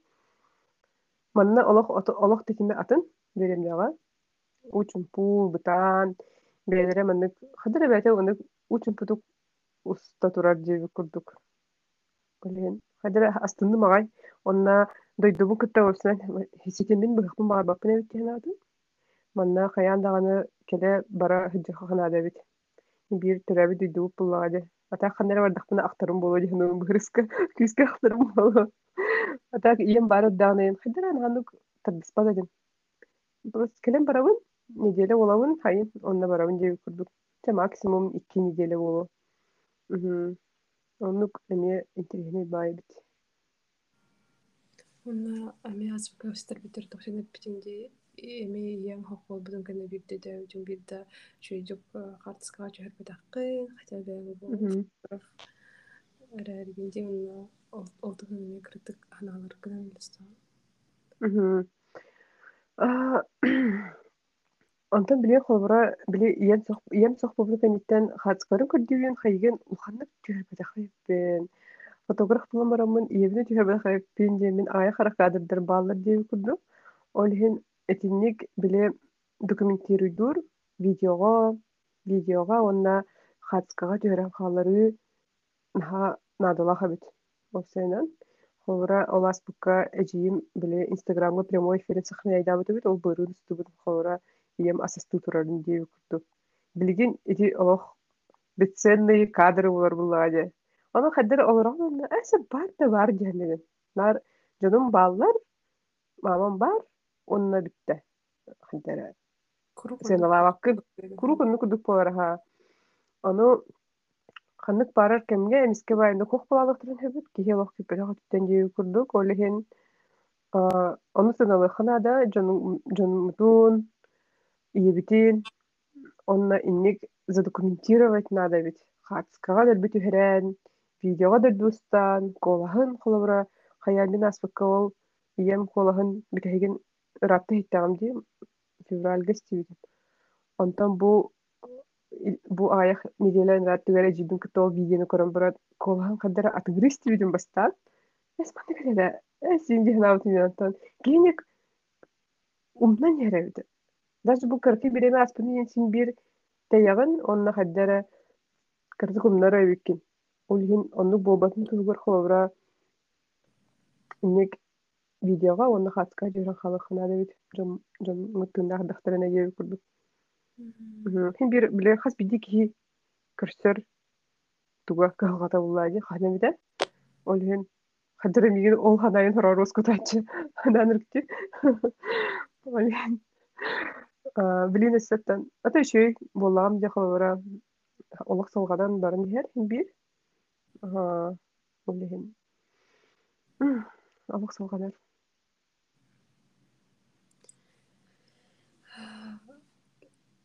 Манна олох олох текиме атын беремляга учумпу бытан бээлере маннык хадыра бәте унык учумпутук уста турар диэби курдук Блин, хадыра астынны магай онна дойдубун кытта болсунан хиситемин быхпын баар баппын эбит тиһэн атын манна хаян даганы келе бара хыджыха ханада бит бир төрәби дойдубуп буллага де ата ханнара бардахпына актарым боло диһэн быхырыска күүскэ актарым боло атак ием бары дагнайын хайдара нанук тардыспа дедим просто келем барабын неделя болабын хайын онна барабын деп курдук. Те максимум икки неделя болу оннук эме интерегне бай бит Онна ами азбука устар битер тохшанып битимди эми иен хокол бутун кана бирде да үтүн бирде чөйдүк картыскага чөһөр бетаккын хотя бы эрэригинде онна олдугун эме кырдык анаалар гынан элестаа Онтон биле холбура биле ием сох ием сох публика ниттен хацкарын көрдүгүн хайген уханнык хайппен фотограф буламарамын иебине де мен ая хара кадрдар баалар деп курдум олхин этинник биле документируйдур видеого видеога онна хацкага түһөрөн хаалары наха надалаха бит Овсайнан. Холора олас букка эжиим биле инстаграмга прямой эфирин сахна айдабыты бит ол бырын стубут холора ием асасты турарын дии курдук билигин ити олох бесценные кадры булар булладе Оны хәдер олорон әсә бар да бар диямен. Нар жонум баллар мамам бар онна битте. Хәдер. Сен алавакы куру кунну кудук болар ха. Аны ханнык барар кемге эмиске байында кох балалык турын хөбүт кихе лох кипеле хаттан дии курдук. Олехен оны сыналы ханада жонумутун иебитин онна инник задокументировать надо ведь хацкага да бит үһэрэн видеога да дустан колаһын холобра хаялин аспакка ол ием колаһын битэһиген ыратты хиттагам ди февраль гостивит онтон бу бу аях неделя рат түгәрә жибин кытол видеоны көрөн барат колаһын кадара атыгрыс тибидин бастан эс маны кадара эс инди хнавт онтон генек умнан ярабыды даже бу кырты биреме аспын син бир тэйягын онна хаддара кырты кумнар Ол иһин оннук буолбатын туһугар холобура видеога уонна хаацка дьуран халыаххына да бит дьон мыттыыннаах дахтарына диэби курдук хин бир биле хас бидди киһи көрсөр туга кыһалҕата буллаади хана бите ол иһин хадыра мигин ол ханайын хорорус кутачы. Хананыркти ол иһин билин эссеттен ата үчүй буоллаҕам дия холобура олох салгадан барын иһэр хин бир.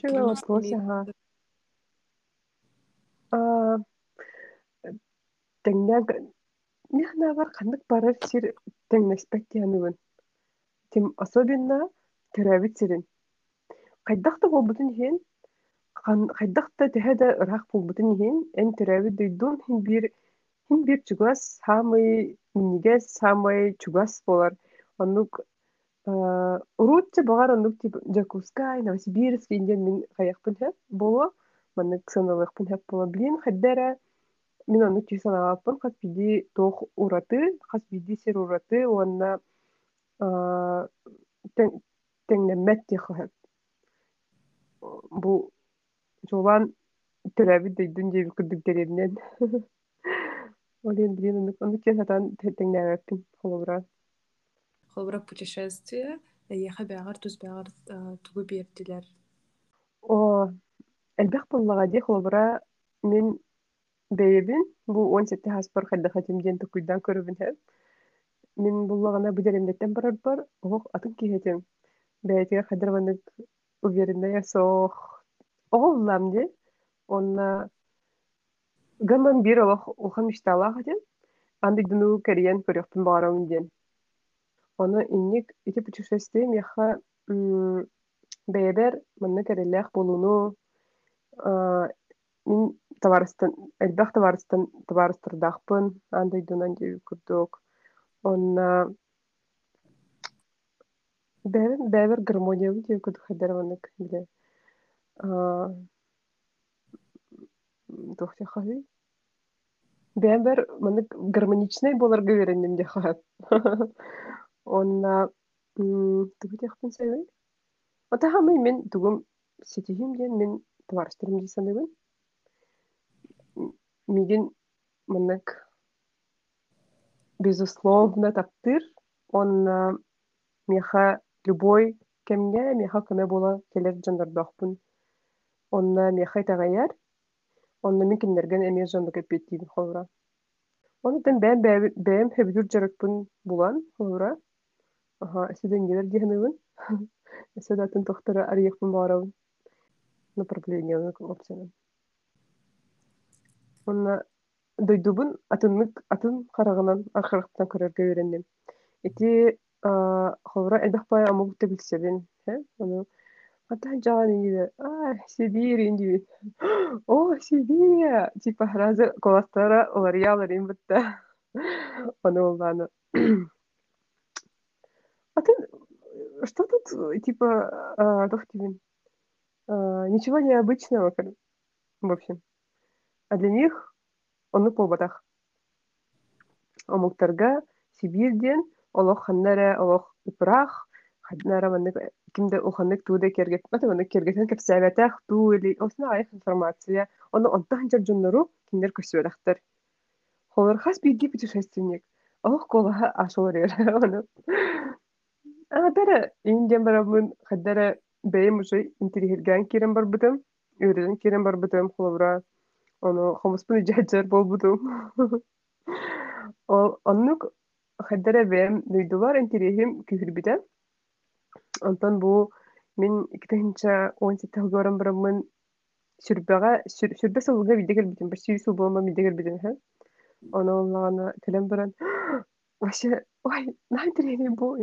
Чего вопрос, ага. Теңнәг мехна бар кандык барар сир теңнеспет яныбын. Тем особенно хен хайдахта тэхэдэ ырах пулбутун иһин эн төрөбү дуйдун хин бир хин бир чугас самый самый чугас болар оннук урутча багар оннук тип Жакускай, Новосибирск инден мин хаяхпын хэп боло маннык саналыхпын хэп боло билин хайдара мин оннук чи саналаппын хас биди тох ураты хас биди сер ураты уонна теңнеммет тихо хэп. Бу Жолан төрәбит дөйдүн жеби кырдык Олен блин, он он кен сатан теңнәгәппин холобра. Холобра путешествие, яха бәгәр туз бәгәр тугы бердиләр. О, әлбәк буллага ди холобра мен бәйбин бу 17 хаспар хәлдә хатим ден тукуйдан көрүбүн. Мен буллагана бу дәремдән барар бар, ох атын киһетем. Бәйтегә хәдер ваны уверенная сох оҕоллам ди онна гаман бир олох ухан мишталаах ден анды дуну кэриен көрөхпүн баарам диэн ону инник ити путешествие мяха бэйэбэр манна кэреллээх болуну мин табарыстан элбэх табарыстан табарыстырдаахпын андай дунан диэби курдук онна бэйбэр бэйбэр гармониябы диэби курдук хайдар маннык биле тухтяхаһый бәбер мынык гармоничный боларга береннем де онна тугутяхпын сайбай ота хамый мен тугум сетихим ден мен товарищарым ди саныбын мигин мынык безусловно таптыр. Онна меха любой кемге меха кеме бола келер жандардахпын онна мехай тагаяр онна мин киннерген эмиэ жондук эппиеттиибин холура онутен бэм бэм хөбүтүр жарыкпын булан холура аха эсиден гелер диһаныбын эседатын тохтара арыйыкпын баарабын направлениялы опцияны онна дойдубун атыннык атын карагынан архарыктан көрөргө үйрендим ити холура элбэх бай амугутта билсебин ону Ата жаҕан иҥиилэр, а, Сибирь. О, Сибирь! Типа сразу колостара оларья оларыйын бытта. Ону уллааны. Атын, что тут, типа, а, тох тибин, а, ничего необычного, кор- в общем. А для них ону полбатах. Омуктарга Сибирьден олох ханнара, олох ыпырах, ханнара маннык кимде уханнык тууда кергет, ата маннык кергетен кепсәбәтәх туу или осна айх информация. Ону онтан жаржуннору киндер көсүөләхтер. Холор хас биги путешественник. Ох колаха ашолар Ону. А дара индиан барабын хаддара бәйем уже интерихирган кирен барбытым. Үрден кирен барбытым холовра. Ону хомуспун жаджар болбутум. Ол оннук хаддара бәйем дуйдулар интерихим күхүрбитэ. Онтон бу мен 2017 горон барабын сүрбәгә сүрбә сылга бидегер битим. Баш сүйсү болма бидегер битим. Оны оллағана кэлэн баран. Вообще, ой, найтырыны бу.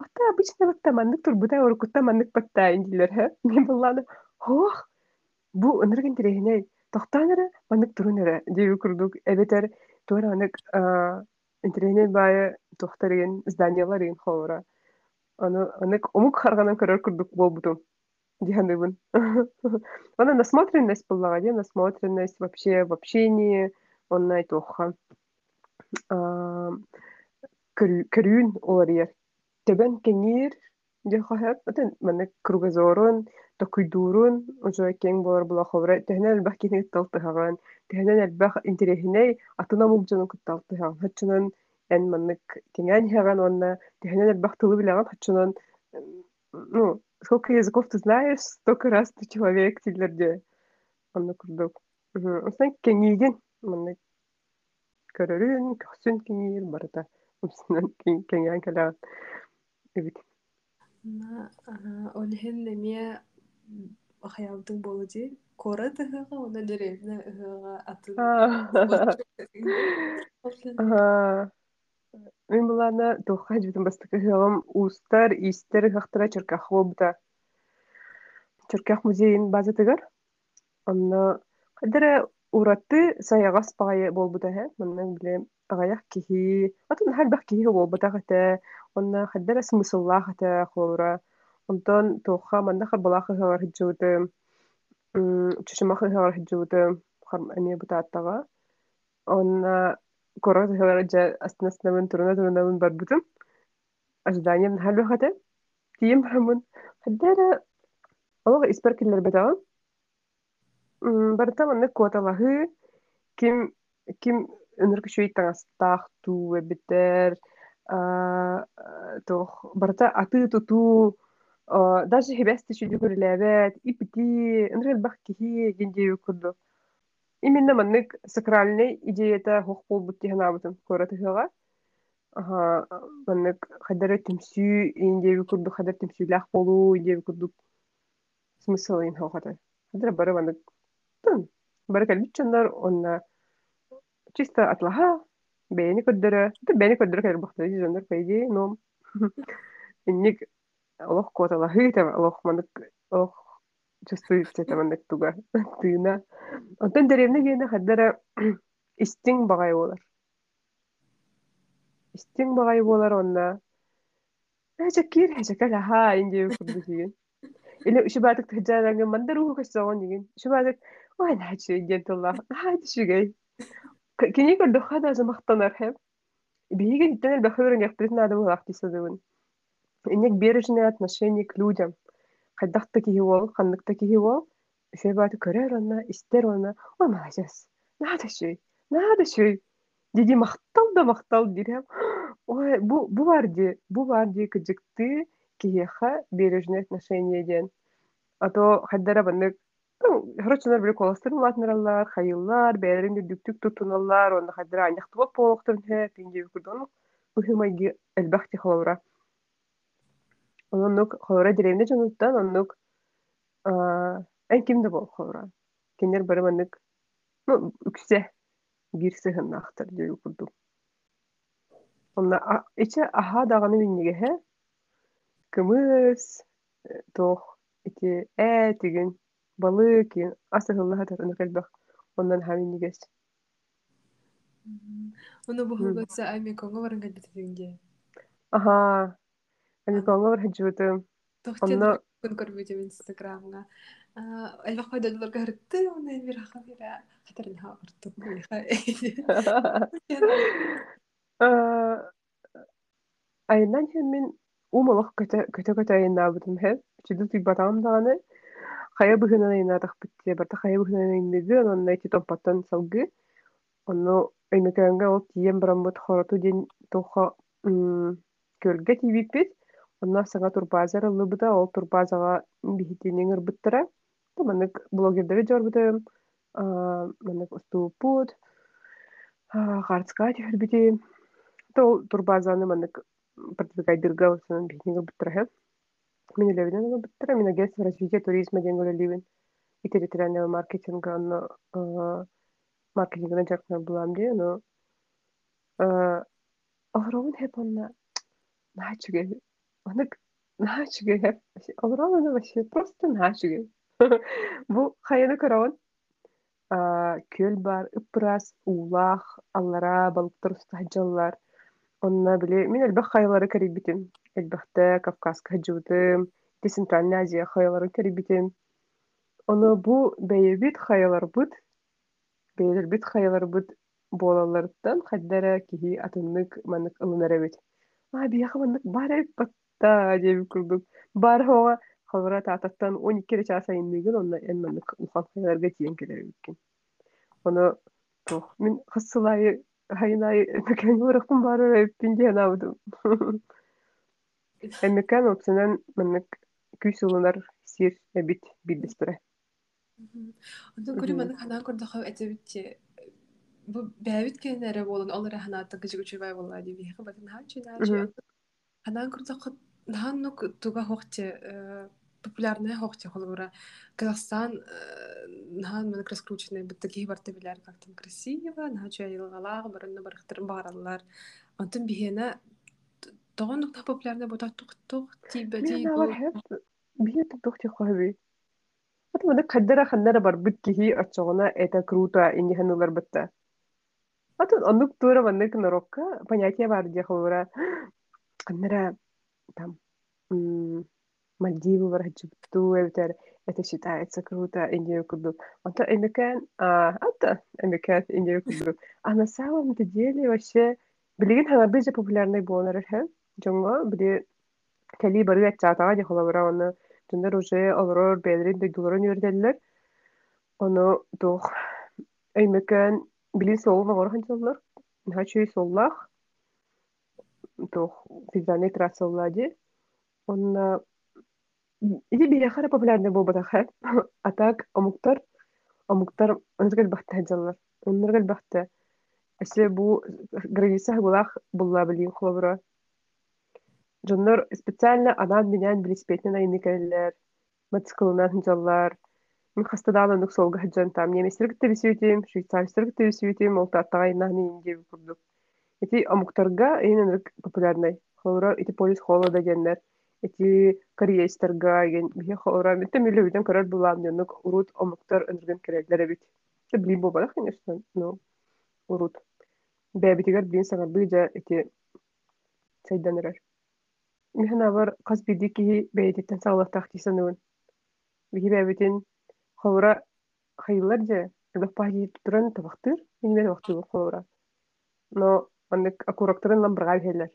Ата обычно вот там аннык турбута уркутта маннык батта индилер, ха? Мен булланы, хох, бу ыныргын тирехине тохтаныры маннык туруныры деби курдук. Эбетер туара анык интерехине бая тохтарыгын зданияларын холора. Аны анык омук харганан көрөр курдук болбутум. Диханыбын. Она насмотренность была, где насмотренность вообще в общении, он на айтуха. Көрүүн олар Төбән кеңир дехаһат, атын мене кругозорун, токуйдурун, уже кең болар була ховра, элбах кини талтыган, тәһнәл элбах интерехиней атына мулжун кытталтыган. Хачунан эн маннык кеңән хаган онна, тәһнәл элбах тылы билаган хачунан ну, сколько языков ты знаешь, столько раз ты человек тилерде. Онна курдук. Осан кеңиген маннык көрөрүн, көсүн кеңир барыта. Усынан кеңән калаан. Эбит. Олиһин немия хаялдың болу ди. Кора тыһыга, уна деревна ыһыга атын. Мен булана тухка жибитин бастык ыһыгым устар, истер хахтара черках болбута. Черках музейин базатыгар. Онно кадара ураты саягас пагай болбута хэ. Маннан биле агаях кихи. Атын халбах кихи болбута хата. Онна кадара смысылла хата хлора. Онтон тухка манда харбалах ыһыгар хиджууты. Чушымах ыһыгар хиджууты. Харм ане бутааттага. Онна корот ыһыгар астынасынабын туруна турунабын барбутум. Ожиданием халбах хата. Тием хамын. Кадара Олог испер киллер бетаган. Барта манны квоталаһы ким ким өнөр күчөй таңастаах туу битер тох барта аты туту даже хебести чүдү көрүлэбэт ипити өнөр бах кихи генде курду. Именно маннык сакральный идеята хох болбут тиханабытым көрөтыгага. Ага, маннык хадары тимсүү индеби курду хадар тимсүүлах болуу индеби курдук смысл ин хохата. Хадара бары маннык тын. Бары калбитчандар онна Чисто атлаха бэйни көрдөрө. Бэйни көрдөрө бахта дизондар пейди, но инник олох коталаһы та олох маннык олох чувствует это маннык туга тыына. Онтон деревне гена хадара истиң багай болар. Истиң багай болар онна. Эжекир, эжекер аха инде мандару кайсаган деген. Шубатык ой шугай. Кини көрдө хада замахтанар хеп. Биге диттен элбе хөрөн яктырын адам лахти садыбын. Инек бережное отношение к людям. Хайдахта ки его, хандыкта ки его. Шубаты көрөр онна, истер онна. Ой, молодец. Надо шуй. Надо шуй. Диди мактал да мактал дирем. Ой, бу бу барди, бу барди кыжыкты киеха бережное отношение ден. А то хаддара баннык Хорочунар били колостарын латнараллар, хайыллар, бәлерин дүктүк тутуналлар, онда хаддара аньяхтыбап полоқтырын хэ, пинге күрдон, ухимайги элбахти холора. Оннук холора деревне жонуттан, оннук эн кимде бол холора. Кенер бары маннык, ну, үксе, бир сыхыннахтар, деу күрдум. Онна, иче аха дағаны миннеге хэ, кымыз, тох, ити ээ тигин балык киин асыһыллаһатар өнөкэлбэх оннан хаминнигес Ону бухугатса ами конго баран кэлбитигинде. аха амикоңо бар хаджыбытым Тохтен онно көн көрбүтүм инстаграмга. Элбах пайдалылар гәртте, оны бир хаха бира хатарын ха ортук. айынан мен умалах көтө көтө айынаабытым хэ чүдү түйбатаам даганы Хая быһынан айынаатах битте барта хая быһынан айынныгы онна ити томпаттан салгы. Онно өймөкөңгө ол тиен барамбыт хороту ден тухо көлгө тибиппит онна саҥа турбаазар ыллыбыта ол турбаазаҕа биһитинин ырбыттара манык блогердери дьорбутум манык устууппут харцка түһүрбүтим тол турбаазаны манык продвигайдырга сонун биһитин ырбыттара Ырбыттара мен агентство развития туризма диэн үлэлибин и территориального маркетинга булам ди но хеп вообще просто наачуге бу көрөбүн көл бар ыппырас уулаах аллара балыктар онна били мен кэрибитим элбэхтэ кавказка хаджыбытым ити центральная азия хайылары кэрибитим ону бу бэйэбит хайыларбыт бэйэлэрбит хайыларбыт буолалларыттан хайдара киһи атыннык манык ылынар эбит а биэха маннык бар эбит батта диэбит курдук. Бар хоҕа халбара таататтан он иккере чааса иннигин онна эн маннык ухан хайыларга тиен келеребиккин ону туох мин хассылайы хайынай эмекэн урахпын бары эппин диэн абыдым эмекэн опсунан маннык күс ылынар сир эбит билбистире Онтон күрү маны ханаа көрдөхө этебитти бу бэбит кенере болон олар ханаата гыжыгы чуйбай болла ди бихи батын хачы начы ханаа көрдөхө нахан нук туга хохте популярная хохте холгура. Казахстан нахан маны раскрученный битте ки барты билер как там красиво начы айылгалаах барынна барыхтыр бараллар. Онтон бихена тогон нукта популярный бота тук тук тибе Мен алар хеп бие тухти хойби. Ат мана каддара ханнара барбыт кихи очогона это круто инни ханылар бытта. Ат оннук тура маннык норокка понятие бар ди ховра. Ханнара там м, Мальдивы бар хаджибту эвтер это считается круто Индию куду. Ото эмекан а ата эмекан Индию куду. А на самом-то деле вообще билигин ханарды же популярный болнар хэ. Жонго били кали бары ачатага же холобра оны Тундар уже олорор бәлерин дойдуларын үрдәлләр. Оны тух әймәкән били солны горхан чаллар. Нахачы соллах. Тух физане трасоллади. Он иди бия хара популярный бу бата хат. Атак омуктар омуктар оныргал бахта жаллар. Оныргал бахта. Әсе бу граница булах булла били хлобра. Дьоннор специально анан менен велосипеднен айны кэллэр, мотоциклынан хынжаллар. Мин хастадаан онук солга хаджан там. Неместер гитте бисүйтим, швейцарстер гитте бисүйтим, ол тааттага айнахны инде курдук. Эти омуктарга эйн онук популярный. Холора эти полис холо да геннер. Эти кореецтерга ген бихе холора митте миллион көрөр булам онук урут омуктар өнөргөн кереглер бит. Блин бобала, конечно, но урут. Бәбитигер блин саңа быжа эти сайданырар. Миһэн абар хас биди киһи бэйэтиттэн саҕалахтаах тиисаныбын. Биһи бэбитин холура хайыллар дьэ, ыгах паһии тутуран табахтыр, миниме табахтыр холура. Но оннык акурактарын ламбыргаа биһэллэр.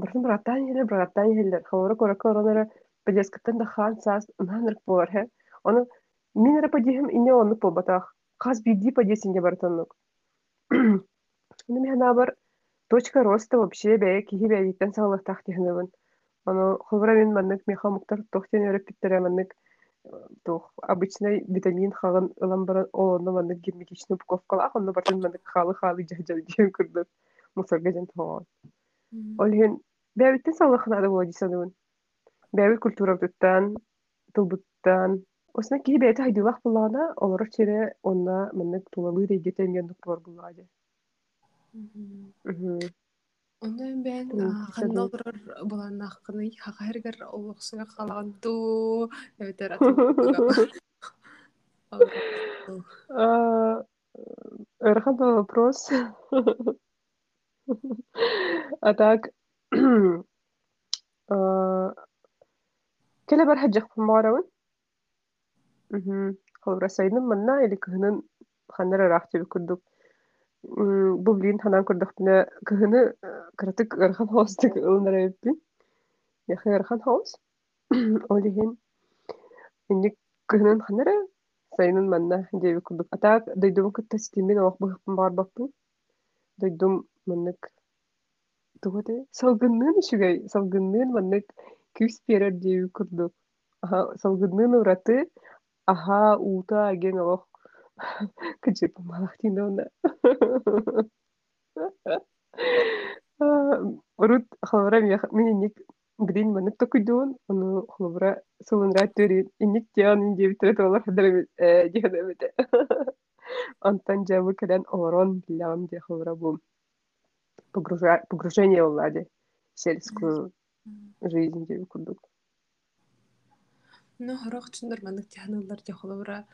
Барсын быраттаан иһэлэр, быраттаан иһэллэр. Холура курака оронара бэлескаттан да хаан саас ынаанырык болар хэ. Оны мин эре падиһим ине оннук болбатаах. Хас биди падиесинге бартаннук. Оны миһэн абар Точка роста вообще бәйе киһи бәйиттен сагалыктах тиһинебин. Ону хобра мен маннык меха муктар тохтен өрөп питтере маннык тох обычный витамин хагын ылан баран олону маннык герметичный упаковкалах, онно бартын маннык халы халы жахжал диен курдук. Мусорга жан тоон. Олхен бәйиттен сагалыхна да боди саныбын. Бәйи культура туттан, тулбуттан, Осна киһи бәйте хайдылах буллагана, олорор чере онна маннык тулалый рейгетен яннык бар буллагаде. Онда бен ханна олорор буланнахкыны хахаргар олохсуга халаганду эбетер атымга Эрхан вопрос. А так, келе бар хаджак маарабын? Холбра сайным манна или кыһынын ханнара рахчы күрдүк. Бу блин ханан күрдүк бина кыһыны кыратык ырхан хостык ылнара эппин. Яхы ырхан хост. Олиһин инник кыһынын ханнара сайнын манна диэби күрдүк. Атаак дойдум кытта стимин олох быһыппын бар баппын. Дойдум маннык тугаты салгыннын үчүгэй салгыннын маннык күс берер диэби күрдүк. Аха салгыннын ураты аха уута аген олох кыжып малахтин онда. Урут халара мен инник грин маннык токуйдуун, ону холобра сылынра төрүн. Инник тиан инде битерет олар хадар диһанабыта. Антан жабы кэлэн олорон билям де холобра бу. Погружение в ладе сельскую жизнь деп курдук. Ну, хорох чындар маннык тиһаналлар де холобра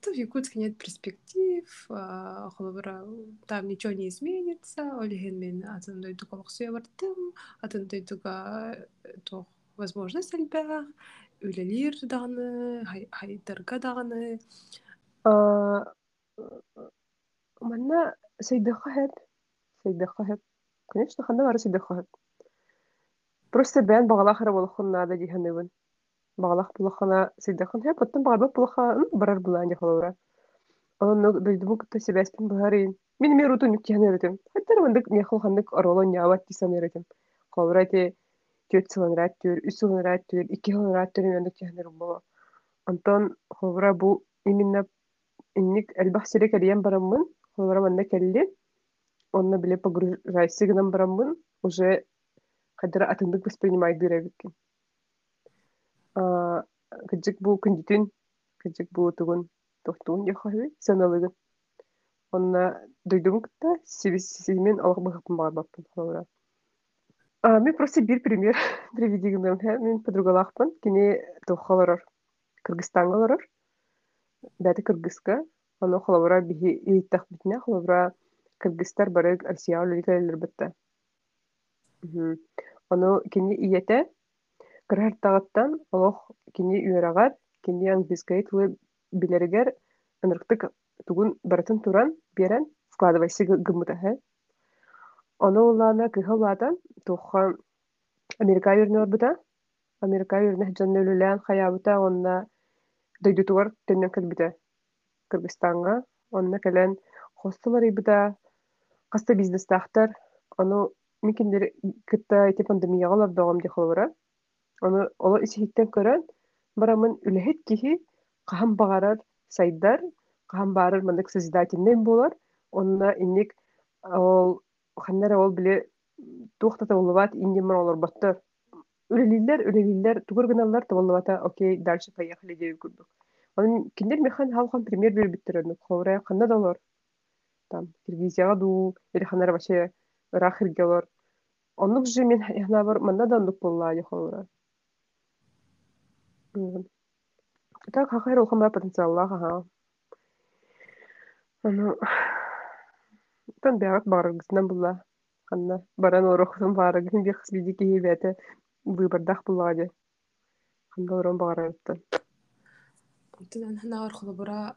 то в Якутске нет перспектив, холобра там ничего не изменится, олиген мен атын дойдуга лохсуя бардым, атын дойдуга то возможность элбэх, үлелир даганы, хайдарга даганы. Манна сайдыха хэп, сайдыха хэп. Конечно, ханда бары сайдыха хэп. Просто бән бағалахара болохын нада диханыбын. Бағалах булахана сайдыхан хэп, оттан бағалбак булаха барар булан дихалаура. Онно дойдубу кытта себәспин бахарин. Мен ми руту нүк тихан өретем. Хаттар мандык нехыл хандык оролон яват дисан өретем. Холура те төт сылынрат төр, үс сылынрат төр, икки сылынрат төр мендик тихан өрем боло. Антон холура бу именно инник элбах сирек элиен бараммын. Холура манда келли. Онно биле погружайсы гынан бараммын. Уже кадыра атындык воспринимай дырабиккин. Кыджык бу күндүтүн, кыджык бу тугун тохтуун яхахы саналыгын. Онна дойдум кытта сибисимен алах бахыпын бар баппын холура. Мен просто бир пример приведигим мен подругалахпын. Кини тохаларар Кыргызстанга ларар. Дәти Кыргызга. Оно холовра бихи ииттах битне холовра Кыргызстар барыг Россия үлелер битте. Оно кини иете кырартагыттан олох кини үерагат кини английская тылы билергер ынырыктык тугун баратын туран берен складывайсы гымыта хэ. Оно улана кыхалата туха Америка юрнор бута. Америка юрнах жанны үлелән хаябыта онна дойдутугар теннен кэлбите Кыргызстанга. Онна кэлен хостелар ибыта каста бизнес тахтар. Оно микиндер кытта эти пандемияга лардагам ди холора. Оно ола исихиттен көрөн барамын үлехет кихи кахам багарар сайдар кахам барыр мандык созидательный болар. Онна инник ол ханнара ол биле тухтата улыбат индимар олар баттар. Үлелилер, үлелилер, тугур табаллабата, окей, дальше поехали деп күрдүк. Онын киндер механ халхан пример берип биттерен, ховра канда долар. Там Киргизияга ду, или ханара вообще рахирге олар. Оннук же мен бар манда да ондук болла ховра. Так хахайр ол хамра потенциалла ха. Аны тан бягат барыгысынан булла. Ханна баран орохтун барыгын бир хисбиди киебете выбордах булла ди. Ханда орон багарытты. Тынан ханагар холобура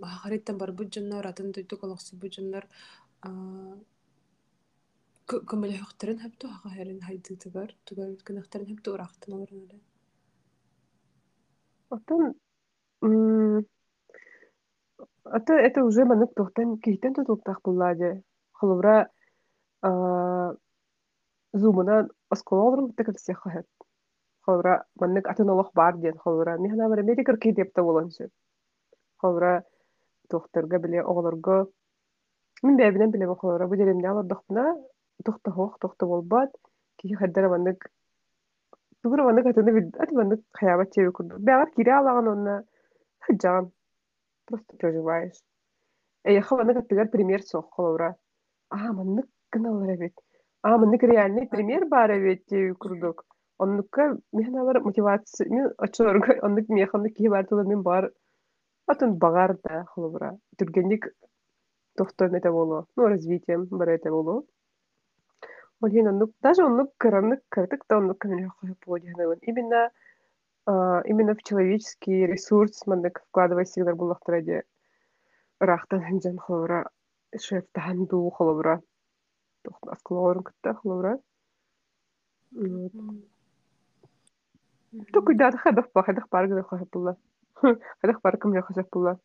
бахариттан бар бу жоннор атын дойдук олоксу бу жоннор көмөлө хөктөрөн хапту хахарин хайдытыгар тугар кынахтарын хапту урактын олорун эле. Оттан Ата это уже манык тохтан киһитен тутултах буллади. Холовра зумына осколорун текер сехахет. Холовра манык атын бар диен холовра. Михна бар медикер ки деп та болончу. Холовра тохтарга биле оголорго Мин бәбинен биле холовра бу жеремне алар дохпна тохта хох тохта болбат. Ки хаддара манык Тугура манык атыны бит ат манык хаябат чебе курду. Бәгар кире алаган онна хаджан. Просто проживаешь. Э, я хаванык аттыгар пример сох холовра. А, манык гыналар эбит а мынык реальный пример бар эбит дии курдук оннукка мен алар мотивация мен очорго оннук бар тула мен бар атын багар да холобура түргенник эте болу ну развитием бар болу Олин оннук даже оннук кыраннык кырдык да оннук кыны хойып именно а, именно в человеческий ресурс мандык вкладывать всегда рахтан хинжан холора шеф тахан ду холобра асклорун кытта холобра то куйдады хадах па хадах парга хойып булла хадах парга мне хойып булла